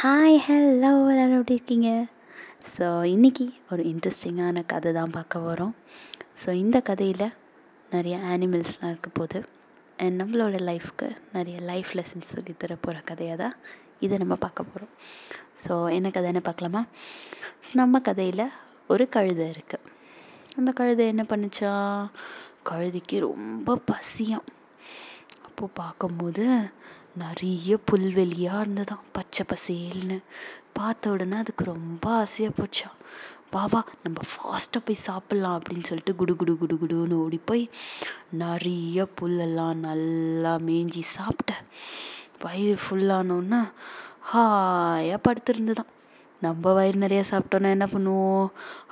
Hi hello எல்லோரும் எப்படி இருக்கீங்க? ஸோ இன்றைக்கி ஒரு இன்ட்ரெஸ்டிங்கான கதை தான் பார்க்க வரோம் ஸோ இந்த கதையில் நிறைய ஆனிமல்ஸ்லாம் இருக்க போது அண்ட் நம்மளோட லைஃப்க்கு நிறைய லைஃப் லெசன்ஸ் சொல்லி தர போகிற கதையாக தான் இதை நம்ம பார்க்க போகிறோம் ஸோ என்ன கதைன்னு பார்க்கலாமா? ஸோ நம்ம கதையில் ஒரு கழுதை இருக்குது அந்த கழுதை என்ன பண்ணுச்சா? கழுதைக்கு ரொம்ப பசியம். அப்போது பார்க்கும்போது நிறைய புல்வெளியாக இருந்ததாம். பச்சை பசேல்னு. பார்த்த உடனே அதுக்கு ரொம்ப ஆசையாக போச்சாம் வா வா நம்ம ஃபாஸ்ட்டாக போய் சாப்பிட்லாம் அப்படின்னு சொல்லிட்டு குடு குடு குடு குடுன்னு ஓடி போய் நிறைய புல்லெல்லாம் நல்லா மேய்ஞ்சி சாப்பிட்டேன் வயிறு ஃபுல்லானோன்னா ஹாயாக படுத்துருந்துதான் நம்ம வயிறு நிறைய சாப்பிட்டோன்னா என்ன பண்ணுவோம்?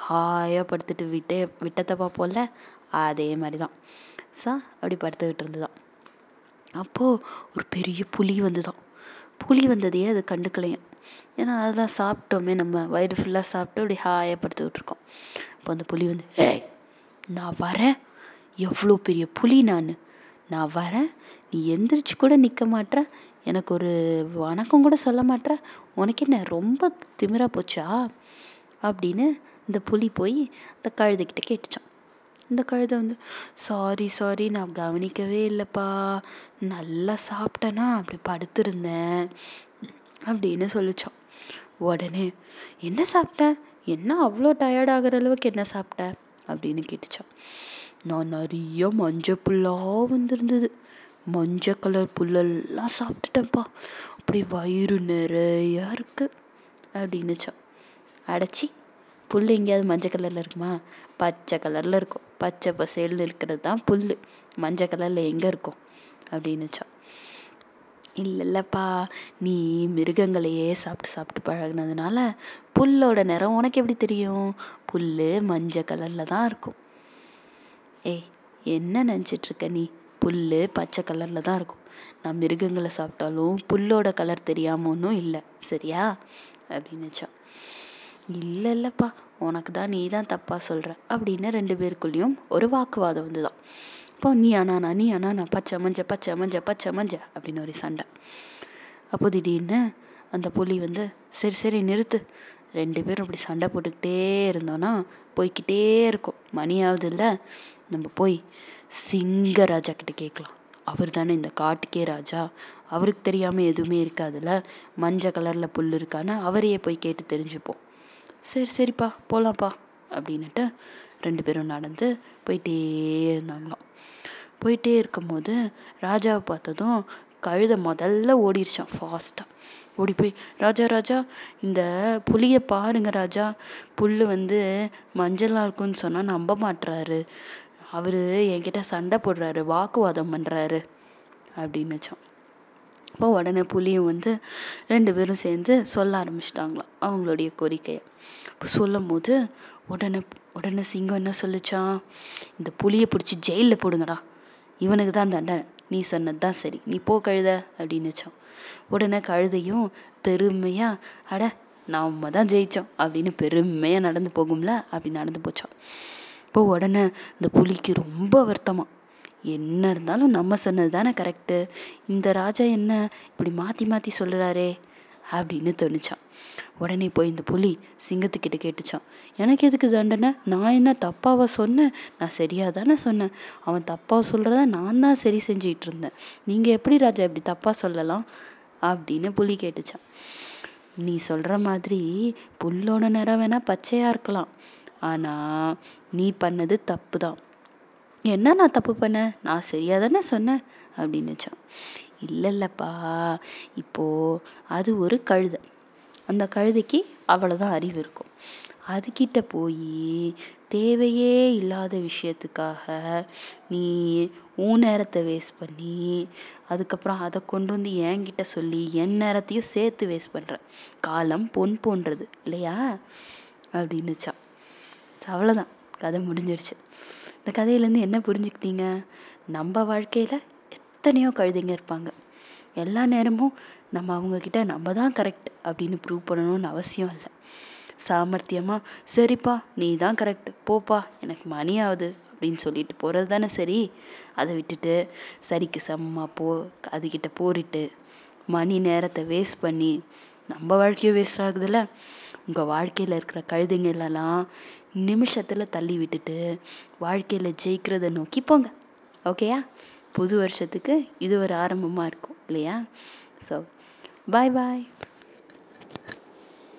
ஹாயாக படுத்துட்டு விட்டே விட்டத்தை பார்ப்போம்ல அதே மாதிரி தான் சா அப்படி படுத்துக்கிட்டு இருந்துதான் அப்போது ஒரு பெரிய புலி வந்துதான். புலி வந்ததையே அது கண்டுக்கலையும். ஏன்னா அதெல்லாம் சாப்பிட்டோமே நம்ம வயிறு ஃபுல்லாக சாப்பிட்டு அப்படி ஹாயாக படுத்துக்கிட்டு இருக்கோம். அப்போ அந்த புலி வந்து ஏய் நான் வரேன். எவ்வளோ பெரிய புலி நான். நான் வரேன். நீ எந்திரிச்சு கூட நிற்க மாட்டேற எனக்கு ஒரு வணக்கம் கூட சொல்ல மாட்டேற உனக்கு என்ன ரொம்ப திமிரா போச்சா? அப்படின்னு இந்த புலி போய் அந்த கழுதைக்கிட்ட கேட்டுச்சான் இந்த கழுதை வந்து சாரி சாரி நான் கவனிக்கவே இல்லைப்பா. நல்லா சாப்பிட்டேனா அப்படி படுத்திருந்தேன். அப்படின்னு சொல்லிச்சான். உடனே என்ன சாப்பிட்ட? என்ன அவ்வளோ டயர்ட் ஆகிற அளவுக்கு என்ன சாப்பிட்ட? அப்படின்னு கேட்டுச்சான். நான் நிறைய மஞ்சள் புல்லாக வந்திருந்தது. மஞ்சள் கலர் புல்லெல்லாம் சாப்பிட்டுட்டேன்ப்பா. அப்படி வயிறு நிறையா இருக்குது அப்படின்னுச்சான். அடைச்சி புல் எங்கேயாவது மஞ்சள் கலரில் இருக்குமா? பச்சை கலரில் இருக்கும். பச்சை பசேல்னு இருக்கிறது தான் புல் மஞ்சள் கலரில் எங்கே இருக்கும்? அப்படின்னுச்சான் இல்லை இல்லைப்பா. நீ மிருகங்களையே சாப்பிட்டு சாப்பிட்டு பழகினதுனால புல்லோட நிறம் உனக்கு எப்படி தெரியும்? புல் மஞ்சள் கலரில் தான் இருக்கும். ஏய் என்ன நினச்சிட்ருக்க நீ? புல் பச்சை கலரில் தான் இருக்கும். நான் மிருகங்களை சாப்பிட்டாலும் புல்லோட கலர் தெரியாமல் ஒன்றும் இல்லை. சரியா? அப்படின்னுச்சான் இல்லை இல்லைப்பா உனக்கு தான் நீ தான் தப்பாக சொல்கிற அப்படின்னு ரெண்டு பேருக்குள்ளேயும் ஒரு வாக்குவாதம் வந்து தான் இப்போ நீ அண்ணா நீ அண்ணா பச்சை மஞ்ச பச்சை மஞ்ச பச்சை மஞ்ச அப்படின்னு ஒரு சண்டை. அப்போ திடீர்னு அந்த புலி வந்து சரி சரி நிறுத்து. ரெண்டு பேரும் அப்படி சண்டை போட்டுக்கிட்டே இருந்தோன்னா போய்கிட்டே இருக்கும். மணி ஆகுது இல்லை நம்ம போய் சிங்க ராஜா கிட்ட கேட்கலாம். அவர் தானே இந்த காட்டுக்கே ராஜா. அவருக்கு தெரியாமல் எதுவுமே இருக்காதுல்ல மஞ்சள் கலரில் புல் இருக்கான்னு அவரையே போய் கேட்டு தெரிஞ்சுப்போம். சரி சரிப்பா போகலாம்ப்பா அப்படின்னுட்டு ரெண்டு பேரும் நடந்து போயிட்டே இருந்தாங்களாம். போயிட்டே இருக்கும்போது ராஜாவை பார்த்ததும் கழுதை முதல்ல ஓடிடுச்சான் ஃபாஸ்ட்டாக ஓடி போய் ராஜா ராஜா இந்த புளியை பாருங்க ராஜா புல் வந்து மஞ்சளாக இருக்குன்னு சொன்னால் நம்ப மாட்டுறாரு அவர் என்கிட்ட சண்டை போடுறாரு வாக்குவாதம் பண்ணுறாரு அப்படின்னுச்சான் அப்போ உடனே புலியும் வந்து ரெண்டு பேரும் சேர்ந்து சொல்ல ஆரம்பிச்சிட்டாங்களாம். அவங்களுடைய கோரிக்கையை இப்போ சொல்லும் போது உடனே உடனே சிங்கம் என்ன சொல்லிச்சான் இந்த புளியை பிடிச்சி ஜெயிலில் போடுங்கடா. இவனுக்கு தான் தண்டனை. நீ சொன்னது தான் சரி. நீ போ கழுத அப்படின்னுச்சான். உடனே கழுதையும் பெருமையாக அட நம்ம தான் ஜெயித்தோம் அப்படின்னு பெருமையாக நடந்து போகும்ல அப்படி நடந்து போச்சான். இப்போ உடனே இந்த புலிக்கு ரொம்ப வருத்தமாக என்ன இருந்தாலும் நம்ம சொன்னது தானே கரெக்டு இந்த ராஜா என்ன இப்படி மாற்றி மாற்றி சொல்கிறாரே அப்படின்னு தோணுச்சான் உடனே போய் இந்த புலி சிங்கத்துக்கிட்ட கேட்டுச்சான். எனக்கு எதுக்கு தண்டனை? நான் என்ன தப்பாவா சொன்னேன்? நான் சரியாக தானே சொன்னேன். அவன் தப்பாக சொல்கிறத நான் தான் சரி செஞ்சிகிட்டு இருந்தேன். நீங்கள் எப்படி ராஜா இப்படி தப்பாக சொல்லலாம்? அப்படின்னு புலி கேட்டுச்சான். நீ சொல்கிற மாதிரி புல்லோட நிறம் வேணால் பச்சையாக இருக்கலாம். ஆனால் நீ பண்ணது தப்பு தான் என்ன நான் தப்பு பண்ணேன்? நான் சரியாக தானே சொன்னேன்? அப்படின்னுச்சான். இல்லை இல்லைப்பா இப்போது அது ஒரு கழுதை. அந்த கழுதைக்கு அவ்வளோதான் அறிவு இருக்கும். அதுக்கிட்ட போய் தேவையே இல்லாத விஷயத்துக்காக நீ உன் நேரத்தை வேஸ்ட் பண்ணி அதுக்கப்புறம் அதை கொண்டு வந்து என்கிட்ட சொல்லி என் நேரத்தையும் சேர்த்து வேஸ்ட் பண்ணுற காலம் பொன் போன்றது இல்லையா? அப்படின்னுச்சா. அவ்வளோதான் கதை முடிஞ்சிடுச்சு. இந்த கதையிலேருந்து என்ன புரிஞ்சுக்கிட்டீங்க? நம்ம வாழ்க்கையில் எத்தனையோ கழுதைங்க இருப்பாங்க. எல்லா நேரமும் நம்ம அவங்கக்கிட்ட நம்ம தான் கரெக்ட் அப்படின்னு ப்ரூவ் பண்ணணும்னு அவசியம் இல்லை. சாமர்த்தியமாக சரிப்பா நீ தான் கரெக்ட் போப்பா எனக்கு மணி ஆகுது அப்படின்னு சொல்லிட்டு போகிறது தானே சரி? அதை விட்டுட்டு சரிக்கு சமமாக போ அதுக்கிட்ட போரிட்டு மணி நேரத்தை வேஸ்ட் பண்ணி நம்ம வாழ்க்கையும் வேஸ்ட் ஆகுதுல்ல? உங்கள் வாழ்க்கையில் இருக்கிற கழுதைங்களெல்லாம் நிமிஷத்தில் தள்ளி விட்டுட்டு வாழ்க்கையில் ஜெயிக்கிறத நோக்கி போங்க. ஓகேயா புது வருஷத்துக்கு இது ஒரு ஆரம்பமாக இருக்கும் இல்லையா? ஸோ பாய் பாய்